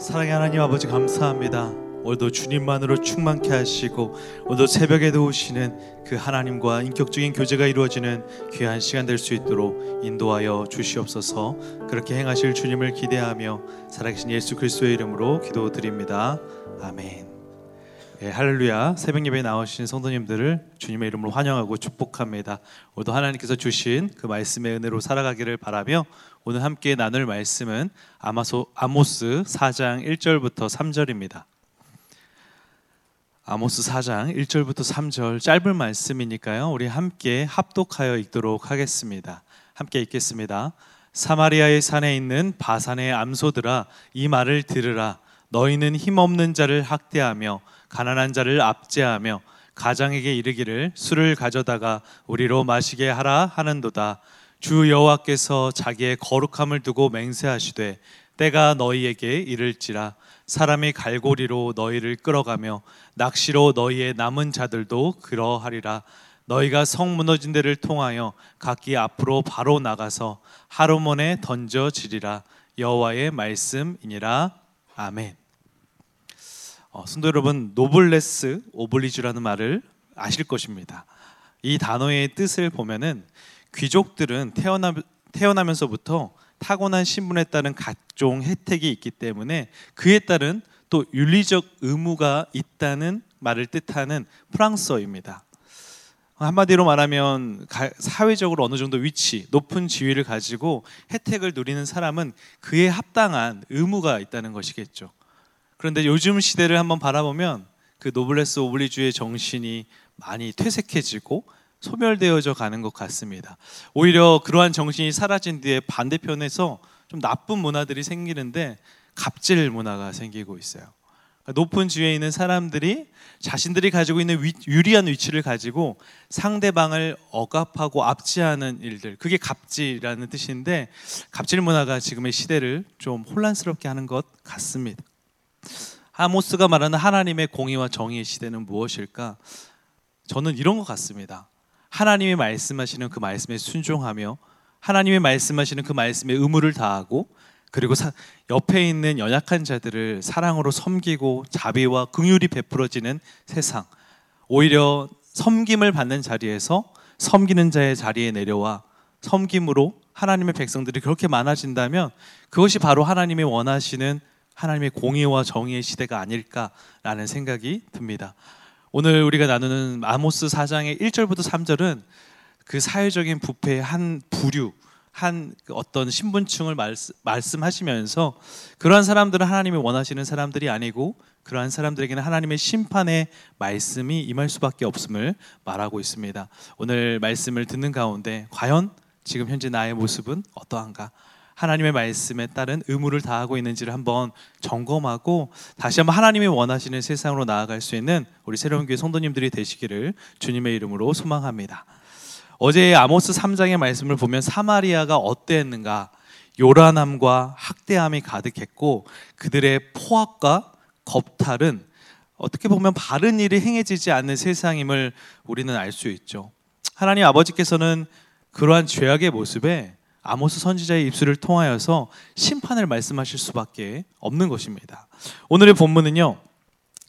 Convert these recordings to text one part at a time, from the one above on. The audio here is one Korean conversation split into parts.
사랑의 하나님 아버지 감사합니다. 오늘도 주님만으로 충만케 하시고 오늘도 새벽에도 오시는 그 하나님과 인격적인 교제가 이루어지는 귀한 시간 될 수 있도록 인도하여 주시옵소서. 그렇게 행하실 주님을 기대하며 살아계신 예수 그리스도의 이름으로 기도드립니다. 아멘. 예, 할렐루야 새벽 예배에 나오신 성도님들을 주님의 이름으로 환영하고 축복합니다. 오늘도 하나님께서 주신 그 말씀의 은혜로 살아가기를 바라며 오늘 함께 나눌 말씀은 아마소, 아모스 4장 1절부터 3절입니다. 아모스 4장 1절부터 3절 짧은 말씀이니까요. 우리 함께 합독하여 읽도록 하겠습니다. 함께 읽겠습니다. 사마리아의 산에 있는 바산의 암소들아 이 말을 들으라 너희는 힘없는 자를 학대하며 가난한 자를 압제하며 가장에게 이르기를 술을 가져다가 우리로 마시게 하라 하는도다. 주 여호와께서 자기의 거룩함을 두고 맹세하시되 때가 너희에게 이를지라 사람이 갈고리로 너희를 끌어가며 낚시로 너희의 남은 자들도 그러하리라. 너희가 성 무너진 데를 통하여 각기 앞으로 바로 나가서 하루몬에 던져지리라. 여호와의 말씀이니라. 아멘. 어, 순도 여러분 노블레스 오블리주라는 말을 아실 것입니다. 이 단어의 뜻을 보면은 귀족들은 태어나, 태어나면서부터 타고난 신분에 따른 각종 혜택이 있기 때문에 그에 따른 또 윤리적 의무가 있다는 말을 뜻하는 프랑스어입니다. 한마디로 말하면 사회적으로 어느 정도 위치, 높은 지위를 가지고 혜택을 누리는 사람은 그에 합당한 의무가 있다는 것이겠죠. 그런데 요즘 시대를 한번 바라보면 그 노블레스 오블리주의 정신이 많이 퇴색해지고 소멸되어져 가는 것 같습니다. 오히려 그러한 정신이 사라진 뒤에 반대편에서 좀 나쁜 문화들이 생기는데 갑질 문화가 생기고 있어요. 그러니까 높은 지위에 있는 사람들이 자신들이 가지고 있는 위, 유리한 위치를 가지고 상대방을 억압하고 압제하는 일들 그게 갑질이라는 뜻인데 갑질 문화가 지금의 시대를 좀 혼란스럽게 하는 것 같습니다. 아모스가 말하는 하나님의 공의와 정의의 시대는 무엇일까? 저는 이런 것 같습니다. 하나님이 말씀하시는 그 말씀에 순종하며 하나님이 말씀하시는 그 말씀에 의무를 다하고 그리고 사, 옆에 있는 연약한 자들을 사랑으로 섬기고 자비와 긍휼이 베풀어지는 세상. 오히려 섬김을 받는 자리에서 섬기는 자의 자리에 내려와 섬김으로 하나님의 백성들이 그렇게 많아진다면 그것이 바로 하나님이 원하시는 하나님의 공의와 정의의 시대가 아닐까라는 생각이 듭니다. 오늘 우리가 나누는 아모스 4장의 1절부터 3절은 그 사회적인 부패의 한 부류, 한 어떤 신분층을 말씀, 하시면서 그러한 사람들은 하나님이 원하시는 사람들이 아니고 그러한 사람들에게는 하나님의 심판의 말씀이 임할 수밖에 없음을 말하고 있습니다. 오늘 말씀을 듣는 가운데 과연 지금 현재 나의 모습은 어떠한가? 하나님의 말씀에 따른 의무를 다하고 있는지를 한번 점검하고 다시 한번 하나님이 원하시는 세상으로 나아갈 수 있는 우리 새로운 교회 성도님들이 되시기를 주님의 이름으로 소망합니다. 어제 아모스 3장의 말씀을 보면 사마리아가 어땠는가? 요란함과 학대함이 가득했고 그들의 포악과 겁탈은 어떻게 보면 바른 일이 행해지지 않는 세상임을 우리는 알 수 있죠. 하나님 아버지께서는 그러한 죄악의 모습에 아모스 선지자의 입술을 통하여서 심판을 말씀하실 수밖에 없는 것입니다. 오늘의 본문은요.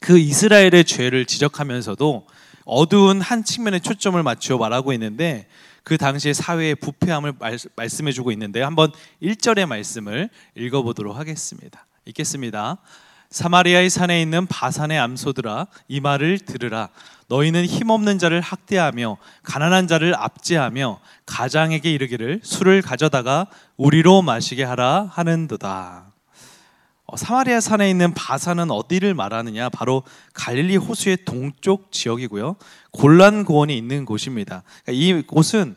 그 이스라엘의 죄를 지적하면서도 어두운 한 측면에 초점을 맞추어 말하고 있는데 그 당시의 사회의 부패함을 말씀해 주고 있는데 한번 1절의 말씀을 읽어 보도록 하겠습니다. 읽겠습니다. 사마리아의 산에 있는 바산의 암소들아 이 말을 들으라 너희는 힘없는 자를 학대하며 가난한 자를 압제하며 가장에게 이르기를 술을 가져다가 우리로 마시게 하라 하는도다. 어, 사마리아 산에 있는 바산은 어디를 말하느냐? 바로 갈릴리 호수의 동쪽 지역이고요. 골란 고원이 있는 곳입니다. 그러니까 이 곳은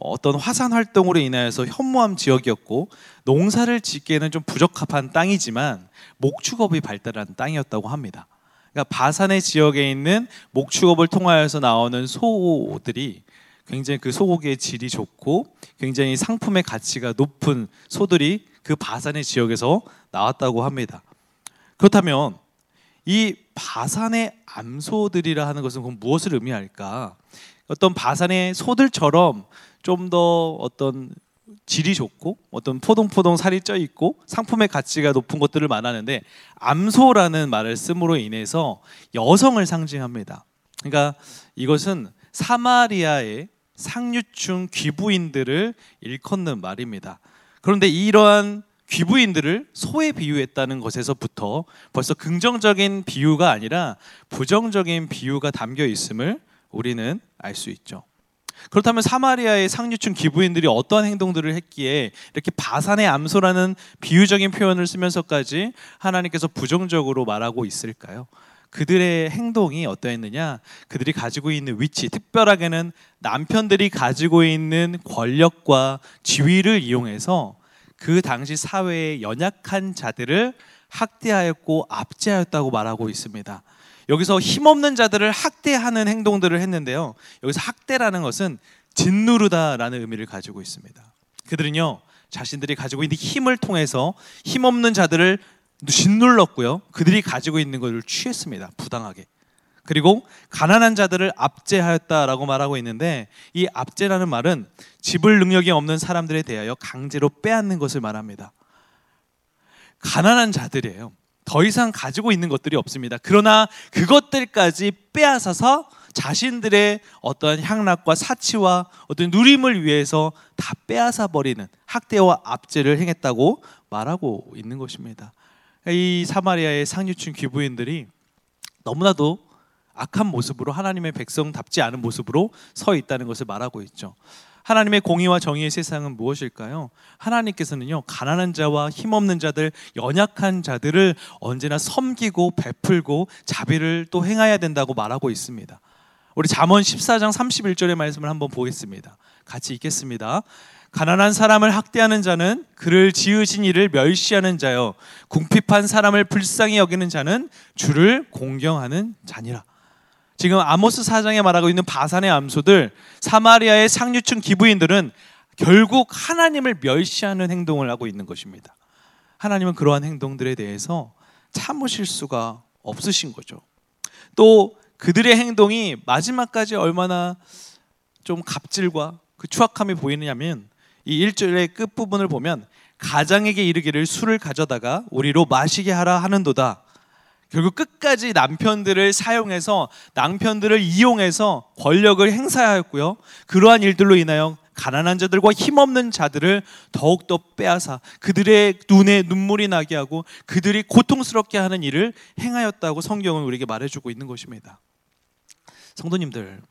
어떤 화산 활동으로 인하여서 현무암 지역이었고 농사를 짓기에는 좀 부적합한 땅이지만 목축업이 발달한 땅이었다고 합니다. 그러니까 바산의 지역에 있는 목축업을 통하여서 나오는 소들이 굉장히 그 소고기의 질이 좋고 굉장히 상품의 가치가 높은 소들이 그 바산의 지역에서 나왔다고 합니다. 그렇다면 이 바산의 암소들이라 하는 것은 그럼 무엇을 의미할까? 어떤 바산의 소들처럼 좀 더 어떤 질이 좋고 어떤 포동포동 살이 쪄 있고 상품의 가치가 높은 것들을 말하는데 암소라는 말을 씀으로 인해서 여성을 상징합니다. 그러니까 이것은 사마리아의 상류층 귀부인들을 일컫는 말입니다. 그런데 이러한 귀부인들을 소에 비유했다는 것에서부터 벌써 긍정적인 비유가 아니라 부정적인 비유가 담겨 있음을 우리는 알 수 있죠. 그렇다면 사마리아의 상류층 기부인들이 어떠한 행동들을 했기에 이렇게 바산의 암소라는 비유적인 표현을 쓰면서까지 하나님께서 부정적으로 말하고 있을까요? 그들의 행동이 어떠했느냐? 그들이 가지고 있는 위치, 특별하게는 남편들이 가지고 있는 권력과 지위를 이용해서 그 당시 사회의 연약한 자들을 학대하였고 압제하였다고 말하고 있습니다. 여기서 힘없는 자들을 학대하는 행동들을 했는데요. 여기서 학대라는 것은 짓누르다라는 의미를 가지고 있습니다. 그들은요, 자신들이 가지고 있는 힘을 통해서 힘없는 자들을 짓눌렀고요. 그들이 가지고 있는 것을 취했습니다. 부당하게. 그리고 가난한 자들을 압제하였다라고 말하고 있는데 이 압제라는 말은 지불 능력이 없는 사람들에 대하여 강제로 빼앗는 것을 말합니다. 가난한 자들이에요. 더 이상 가지고 있는 것들이 없습니다. 그러나 그것들까지 빼앗아서 자신들의 어떤 향락과 사치와 어떤 누림을 위해서 다 빼앗아 버리는 학대와 압제를 행했다고 말하고 있는 것입니다. 이 사마리아의 상류층 귀부인들이 너무나도 악한 모습으로 하나님의 백성답지 않은 모습으로 서 있다는 것을 말하고 있죠. 하나님의 공의와 정의의 세상은 무엇일까요? 하나님께서는요, 가난한 자와 힘없는 자들, 연약한 자들을 언제나 섬기고 베풀고 자비를 또 행해야 된다고 말하고 있습니다. 우리 잠언 14장 31절의 말씀을 한번 보겠습니다. 같이 읽겠습니다. 가난한 사람을 학대하는 자는 그를 지으신 이를 멸시하는 자요 궁핍한 사람을 불쌍히 여기는 자는 주를 공경하는 자니라. 지금 아모스 사장에 말하고 있는 바산의 암소들, 사마리아의 상류층 기부인들은 결국 하나님을 멸시하는 행동을 하고 있는 것입니다. 하나님은 그러한 행동들에 대해서 참으실 수가 없으신 거죠. 또 그들의 행동이 마지막까지 얼마나 좀 갑질과 그 추악함이 보이느냐면 이 1절의 끝부분을 보면 가장에게 이르기를 술을 가져다가 우리로 마시게 하라 하는도다. 결국 끝까지 남편들을 사용해서 남편들을 이용해서 권력을 행사하였고요. 그러한 일들로 인하여 가난한 자들과 힘없는 자들을 더욱더 빼앗아 그들의 눈에 눈물이 나게 하고 그들이 고통스럽게 하는 일을 행하였다고 성경은 우리에게 말해주고 있는 것입니다. 성도님들,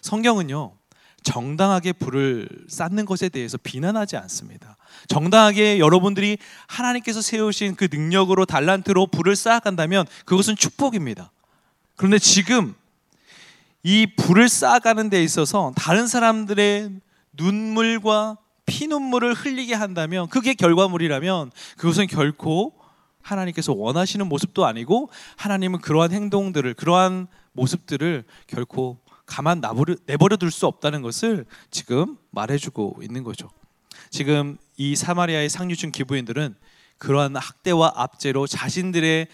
성경은요, 정당하게 불을 쌓는 것에 대해서 비난하지 않습니다. 정당하게 여러분들이 하나님께서 세우신 그 능력으로 달란트로 불을 쌓아간다면 그것은 축복입니다. 그런데 지금 이 불을 쌓아가는 데 있어서 다른 사람들의 눈물과 피눈물을 흘리게 한다면 그게 결과물이라면 그것은 결코 하나님께서 원하시는 모습도 아니고 하나님은 그러한 행동들을 그러한 모습들을 결코 가만 내버려 둘 수 없다는 것을 지금 말해주고 있는 거죠. 지금 이 사마리아의 상류층 기부인들은 그러한 학대와 압제로 자신들의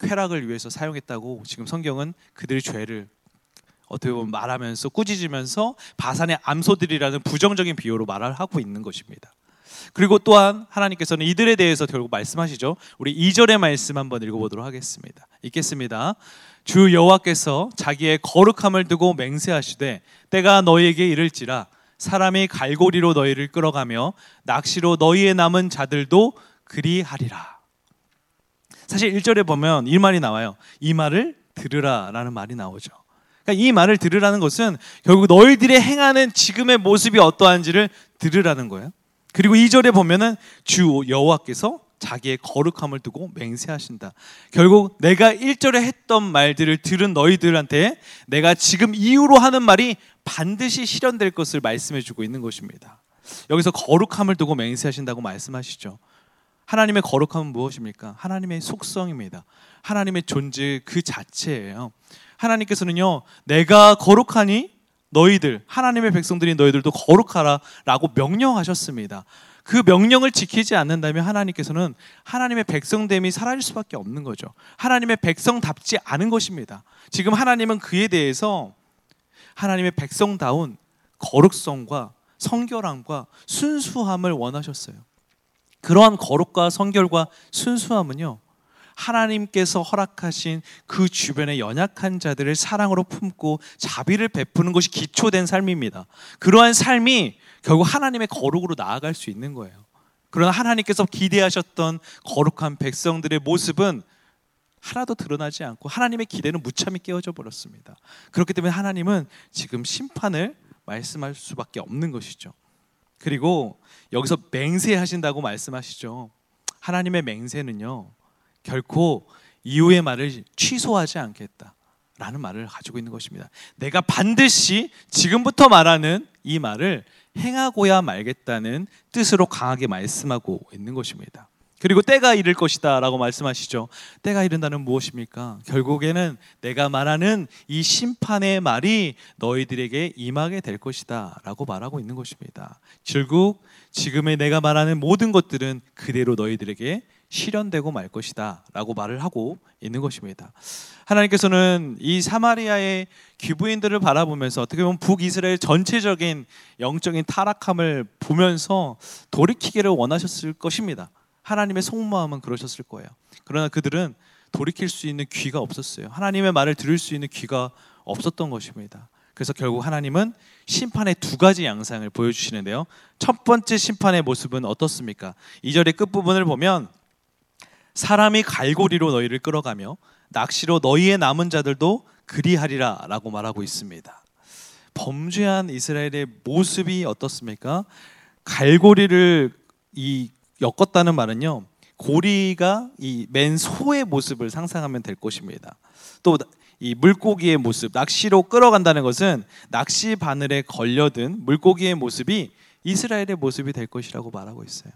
쾌락을 위해서 사용했다고 지금 성경은 그들의 죄를 어떻게 보면 말하면서 꾸짖으면서 바산의 암소들이라는 부정적인 비유로 말을 하고 있는 것입니다. 그리고 또한 하나님께서는 이들에 대해서 결국 말씀하시죠. 우리 2절의 말씀 한번 읽어보도록 하겠습니다. 읽겠습니다. 주 여호와께서 자기의 거룩함을 두고 맹세하시되 때가 너희에게 이를지라 사람이 갈고리로 너희를 끌어가며 낚시로 너희의 남은 자들도 그리하리라. 사실 1절에 보면 이 말이 나와요. 이 말을 들으라라는 말이 나오죠. 그러니까 이 말을 들으라는 것은 결국 너희들이 행하는 지금의 모습이 어떠한지를 들으라는 거예요. 그리고 2절에 보면은 주 여호와께서 자기의 거룩함을 두고 맹세하신다. 결국 내가 1절에 했던 말들을 들은 너희들한테 내가 지금 이후로 하는 말이 반드시 실현될 것을 말씀해 주고 있는 것입니다. 여기서 거룩함을 두고 맹세하신다고 말씀하시죠. 하나님의 거룩함은 무엇입니까? 하나님의 속성입니다. 하나님의 존재 그 자체예요. 하나님께서는요, 내가 거룩하니 너희들, 하나님의 백성들인 너희들도 거룩하라 라고 명령하셨습니다. 그 명령을 지키지 않는다면 하나님께서는 하나님의 백성됨이 사라질 수밖에 없는 거죠. 하나님의 백성답지 않은 것입니다. 지금 하나님은 그에 대해서 하나님의 백성다운 거룩성과 성결함과 순수함을 원하셨어요. 그러한 거룩과 성결과 순수함은요. 하나님께서 허락하신 그 주변의 연약한 자들을 사랑으로 품고 자비를 베푸는 것이 기초된 삶입니다. 그러한 삶이 결국 하나님의 거룩으로 나아갈 수 있는 거예요. 그러나 하나님께서 기대하셨던 거룩한 백성들의 모습은 하나도 드러나지 않고 하나님의 기대는 무참히 깨어져 버렸습니다. 그렇기 때문에 하나님은 지금 심판을 말씀할 수밖에 없는 것이죠. 그리고 여기서 맹세하신다고 말씀하시죠. 하나님의 맹세는요. 결코 이후의 말을 취소하지 않겠다. 라는 말을 가지고 있는 것입니다. 내가 반드시 지금부터 말하는 이 말을 행하고야 말겠다는 뜻으로 강하게 말씀하고 있는 것입니다. 그리고 때가 이를 것이다 라고 말씀하시죠. 때가 이른다는 무엇입니까? 결국에는 내가 말하는 이 심판의 말이 너희들에게 임하게 될 것이다 라고 말하고 있는 것입니다. 결국 지금의 내가 말하는 모든 것들은 그대로 너희들에게 실현되고 말 것이다 라고 말을 하고 있는 것입니다. 하나님께서는 이 사마리아의 귀부인들을 바라보면서 어떻게 보면 북이스라엘 전체적인 영적인 타락함을 보면서 돌이키기를 원하셨을 것입니다. 하나님의 속마음은 그러셨을 거예요. 그러나 그들은 돌이킬 수 있는 귀가 없었어요. 하나님의 말을 들을 수 있는 귀가 없었던 것입니다. 그래서 결국 하나님은 심판의 두 가지 양상을 보여주시는데요. 첫 번째 심판의 모습은 어떻습니까? 2절의 끝부분을 보면 사람이 갈고리로 너희를 끌어가며 낚시로 너희의 남은 자들도 그리하리라 라고 말하고 있습니다. 범죄한 이스라엘의 모습이 어떻습니까? 갈고리를 이 엮었다는 말은요. 고리가 이 맨 소의 모습을 상상하면 될 것입니다. 또 이 물고기의 모습, 낚시로 끌어간다는 것은 낚시 바늘에 걸려든 물고기의 모습이 이스라엘의 모습이 될 것이라고 말하고 있어요.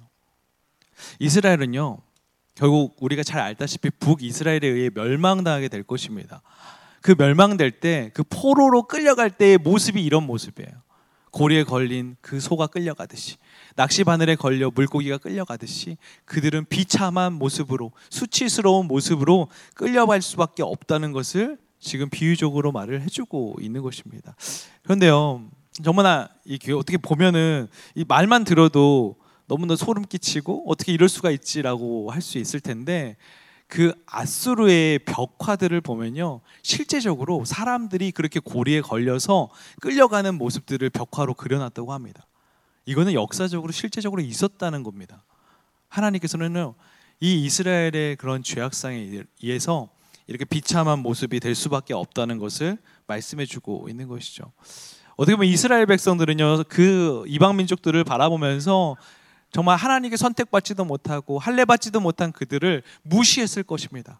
이스라엘은요, 결국 우리가 잘 알다시피 북이스라엘에 의해 멸망당하게 될 것입니다. 그 멸망될 때 그 포로로 끌려갈 때의 모습이 이런 모습이에요. 고리에 걸린 그 소가 끌려가듯이 낚시 바늘에 걸려 물고기가 끌려가듯이 그들은 비참한 모습으로 수치스러운 모습으로 끌려갈 수밖에 없다는 것을 지금 비유적으로 말을 해주고 있는 것입니다. 그런데요, 정말 이 어떻게 보면은 이 말만 들어도 너무나 소름 끼치고 어떻게 이럴 수가 있지라고 할 수 있을 텐데 그 아수르의 벽화들을 보면요 실제적으로 사람들이 그렇게 고리에 걸려서 끌려가는 모습들을 벽화로 그려놨다고 합니다. 이거는 역사적으로 실제적으로 있었다는 겁니다. 하나님께서는 이 이스라엘의 그런 죄악상에 의해서 이렇게 비참한 모습이 될 수밖에 없다는 것을 말씀해주고 있는 것이죠. 어떻게 보면 이스라엘 백성들은요 그 이방 민족들을 바라보면서 정말 하나님께 선택받지도 못하고 할례 받지도 못한 그들을 무시했을 것입니다.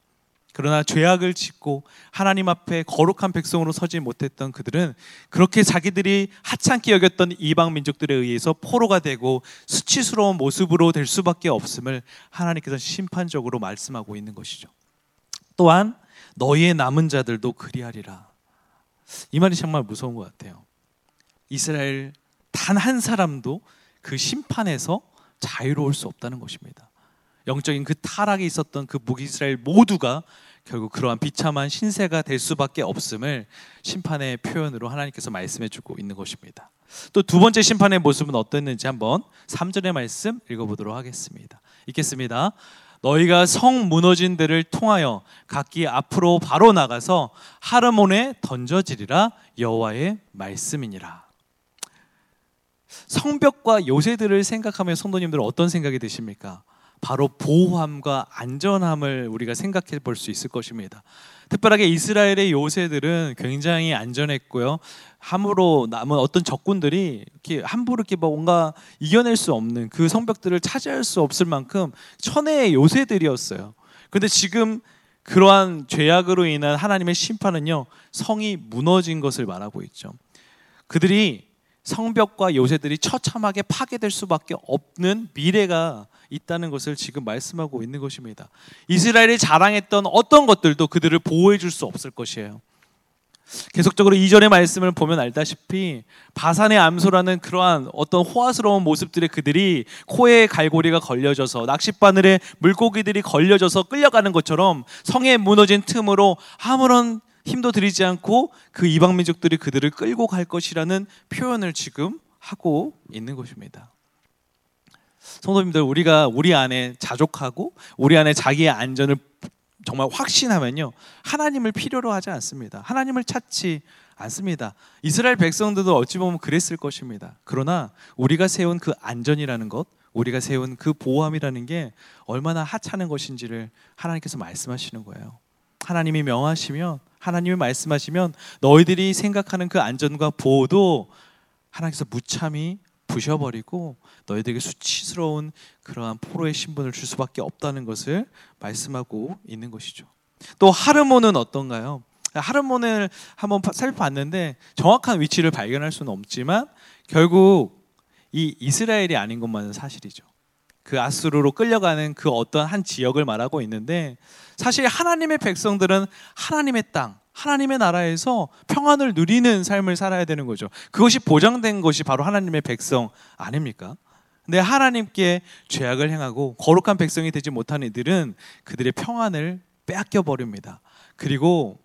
그러나 죄악을 짓고 하나님 앞에 거룩한 백성으로 서지 못했던 그들은 그렇게 자기들이 하찮게 여겼던 이방 민족들에 의해서 포로가 되고 수치스러운 모습으로 될 수밖에 없음을 하나님께서 심판적으로 말씀하고 있는 것이죠. 또한 너희의 남은 자들도 그리하리라. 이 말이 정말 무서운 것 같아요. 이스라엘 단 한 사람도 그 심판에서 자유로울 수 없다는 것입니다. 영적인 그 타락이 있었던 그 북이스라엘 모두가 결국 그러한 비참한 신세가 될 수밖에 없음을 심판의 표현으로 하나님께서 말씀해 주고 있는 것입니다. 또 두 번째 심판의 모습은 어땠는지 한번 3절의 말씀 읽어보도록 하겠습니다. 읽겠습니다. 너희가 성 무너진 데를 통하여 각기 앞으로 바로 나가서 하르몬에 던져지리라 여호와의 말씀이니라. 성벽과 요새들을 생각하면 성도님들 어떤 생각이 드십니까? 바로 보호함과 안전함을 우리가 생각해 볼 수 있을 것입니다. 특별하게 이스라엘의 요새들은 굉장히 안전했고요. 함으로 남은 어떤 적군들이 이렇게 함부로 이렇게 뭔가 이겨낼 수 없는 그 성벽들을 차지할 수 없을 만큼 천혜의 요새들이었어요. 그런데 지금 그러한 죄악으로 인한 하나님의 심판은요 성이 무너진 것을 말하고 있죠. 그들이 성벽과 요새들이 처참하게 파괴될 수밖에 없는 미래가 있다는 것을 지금 말씀하고 있는 것입니다. 이스라엘이 자랑했던 어떤 것들도 그들을 보호해 줄 수 없을 것이에요. 계속적으로 이전의 말씀을 보면 알다시피 바산의 암소라는 그러한 어떤 호화스러운 모습들의 그들이 코에 갈고리가 걸려져서 낚싯바늘에 물고기들이 걸려져서 끌려가는 것처럼 성에 무너진 틈으로 아무런 힘도 들이지 않고 그 이방 민족들이 그들을 끌고 갈 것이라는 표현을 지금 하고 있는 것입니다. 성도님들 우리가 우리 안에 자족하고 우리 안에 자기의 안전을 정말 확신하면요 하나님을 필요로 하지 않습니다. 하나님을 찾지 않습니다. 이스라엘 백성들도 어찌 보면 그랬을 것입니다. 그러나 우리가 세운 그 안전이라는 것, 우리가 세운 그 보호함이라는 게 얼마나 하찮은 것인지를 하나님께서 말씀하시는 거예요. 하나님이 명하시면 하나님이 말씀하시면 너희들이 생각하는 그 안전과 보호도 하나님께서 무참히 부셔버리고 너희들에게 수치스러운 그러한 포로의 신분을 줄 수밖에 없다는 것을 말씀하고 있는 것이죠. 또 하르몬은 어떤가요? 하르몬을 한번 살펴봤는데 정확한 위치를 발견할 수는 없지만 결국 이 이스라엘이 아닌 것만은 사실이죠. 그 아수르로 끌려가는 그 어떤 한 지역을 말하고 있는데 사실 하나님의 백성들은 하나님의 땅, 하나님의 나라에서 평안을 누리는 삶을 살아야 되는 거죠. 그것이 보장된 것이 바로 하나님의 백성 아닙니까? 근데 하나님께 죄악을 행하고 거룩한 백성이 되지 못한 이들은 그들의 평안을 빼앗겨 버립니다. 그리고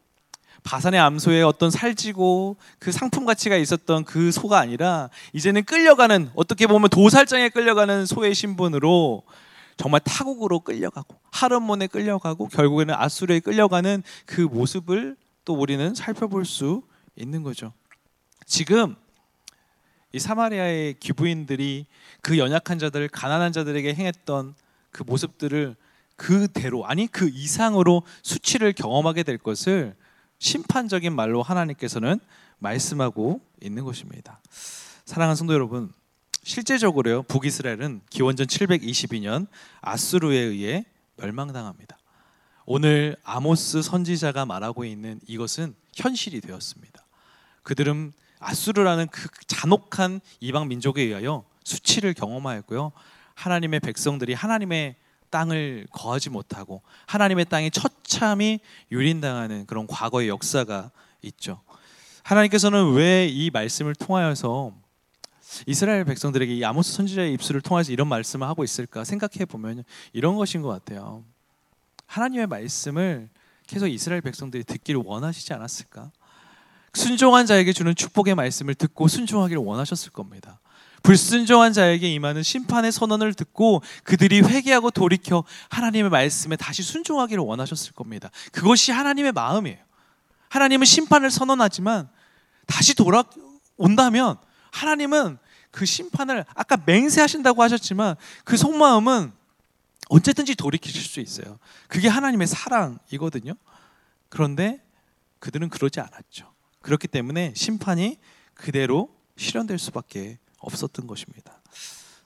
바산의 암소에 어떤 살찌고 그 상품 가치가 있었던 그 소가 아니라 이제는 끌려가는 어떻게 보면 도살장에 끌려가는 소의 신분으로 정말 타국으로 끌려가고 하르몬에 끌려가고 결국에는 아수르에 끌려가는 그 모습을 또 우리는 살펴볼 수 있는 거죠. 지금 이 사마리아의 귀부인들이 그 연약한 자들, 가난한 자들에게 행했던 그 모습들을 그대로 아니 그 이상으로 수치를 경험하게 될 것을 심판적인 말로 하나님께서는 말씀하고 있는 것입니다. 사랑하는 성도 여러분, 실제적으로요 북이스라엘은 기원전 722년 아수르에 의해 멸망당합니다. 오늘 아모스 선지자가 말하고 있는 이것은 현실이 되었습니다. 그들은 아수르라는 그 잔혹한 이방 민족에 의하여 수치를 경험하였고요. 하나님의 백성들이 하나님의 땅을 거하지 못하고 하나님의 땅이 처참히 유린당하는 그런 과거의 역사가 있죠. 하나님께서는 왜 이 말씀을 통하여서 이스라엘 백성들에게 이 아모스 선지자의 입술을 통해서 이런 말씀을 하고 있을까 생각해 보면 이런 것인 것 같아요. 하나님의 말씀을 계속 이스라엘 백성들이 듣기를 원하시지 않았을까? 순종한 자에게 주는 축복의 말씀을 듣고 순종하기를 원하셨을 겁니다. 불순종한 자에게 임하는 심판의 선언을 듣고 그들이 회개하고 돌이켜 하나님의 말씀에 다시 순종하기를 원하셨을 겁니다. 그것이 하나님의 마음이에요. 하나님은 심판을 선언하지만 다시 돌아온다면 하나님은 그 심판을 아까 맹세하신다고 하셨지만 그 속마음은 언제든지 돌이키실 수 있어요. 그게 하나님의 사랑이거든요. 그런데 그들은 그러지 않았죠. 그렇기 때문에 심판이 그대로 실현될 수밖에 없었던 것입니다.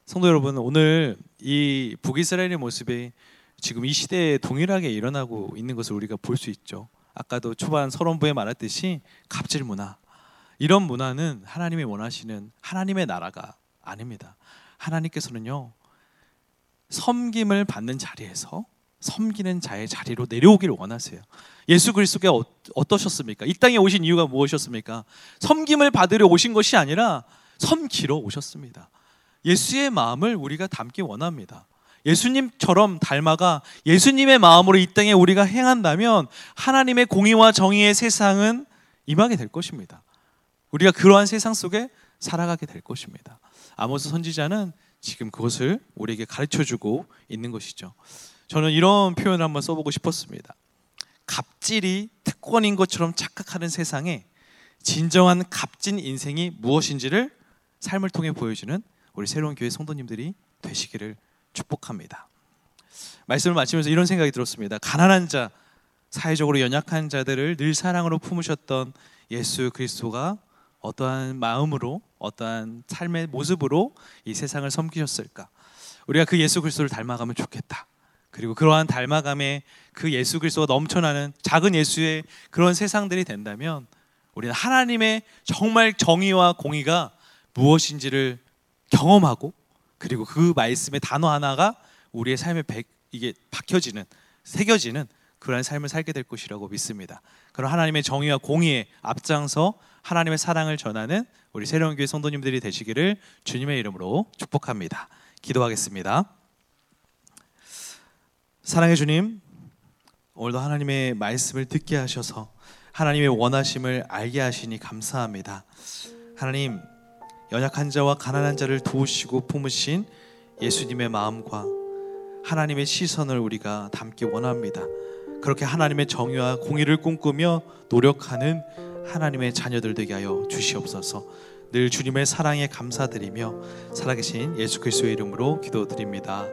성도 여러분, 오늘 이 북이스라엘의 모습이 지금 이 시대에 동일하게 일어나고 있는 것을 우리가 볼 수 있죠. 아까도 초반 서론부에 말했듯이 갑질 문화. 이런 문화는 하나님이 원하시는 하나님의 나라가 아닙니다. 하나님께서는요, 섬김을 받는 자리에서 섬기는 자의 자리로 내려오기를 원하세요. 예수 그리스도가 어, 어떠셨습니까? 이 땅에 오신 이유가 무엇이었습니까? 섬김을 받으려 오신 것이 아니라 섬기러 오셨습니다. 예수의 마음을 우리가 담기 원합니다. 예수님처럼 닮아가 예수님의 마음으로 이 땅에 우리가 행한다면 하나님의 공의와 정의의 세상은 임하게 될 것입니다. 우리가 그러한 세상 속에 살아가게 될 것입니다. 아모스 선지자는 지금 그것을 우리에게 가르쳐 주고 있는 것이죠. 저는 이런 표현을 한번 써보고 싶었습니다. 갑질이 특권인 것처럼 착각하는 세상에 진정한 값진 인생이 무엇인지를 삶을 통해 보여주는 우리 새로운 교회 성도님들이 되시기를 축복합니다. 말씀을 마치면서 이런 생각이 들었습니다. 가난한 자, 사회적으로 연약한 자들을 늘 사랑으로 품으셨던 예수 그리스도가 어떠한 마음으로 어떠한 삶의 모습으로 이 세상을 섬기셨을까? 우리가 그 예수 그리스도를 닮아가면 좋겠다. 그리고 그러한 닮아감에 그 예수 그리스도가 넘쳐나는 작은 예수의 그런 세상들이 된다면 우리는 하나님의 정말 정의와 공의가 무엇인지를 경험하고 그리고 그 말씀의 단어 하나가 우리의 삶에 이게 박혀지는 새겨지는 그러한 삶을 살게 될 것이라고 믿습니다. 그런 하나님의 정의와 공의에 앞장서 하나님의 사랑을 전하는 우리 새로운 교회 성도님들이 되시기를 주님의 이름으로 축복합니다. 기도하겠습니다. 사랑의 주님, 오늘도 하나님의 말씀을 듣게 하셔서 하나님의 원하심을 알게 하시니 감사합니다. 하나님, 연약한 자와 가난한 자를 도우시고 품으신 예수님의 마음과 하나님의 시선을 우리가 담기 원합니다. 그렇게 하나님의 정의와 공의를 꿈꾸며 노력하는 하나님의 자녀들 되게 하여 주시옵소서. 늘 주님의 사랑에 감사드리며 살아계신 예수 그리스도의 이름으로 기도드립니다.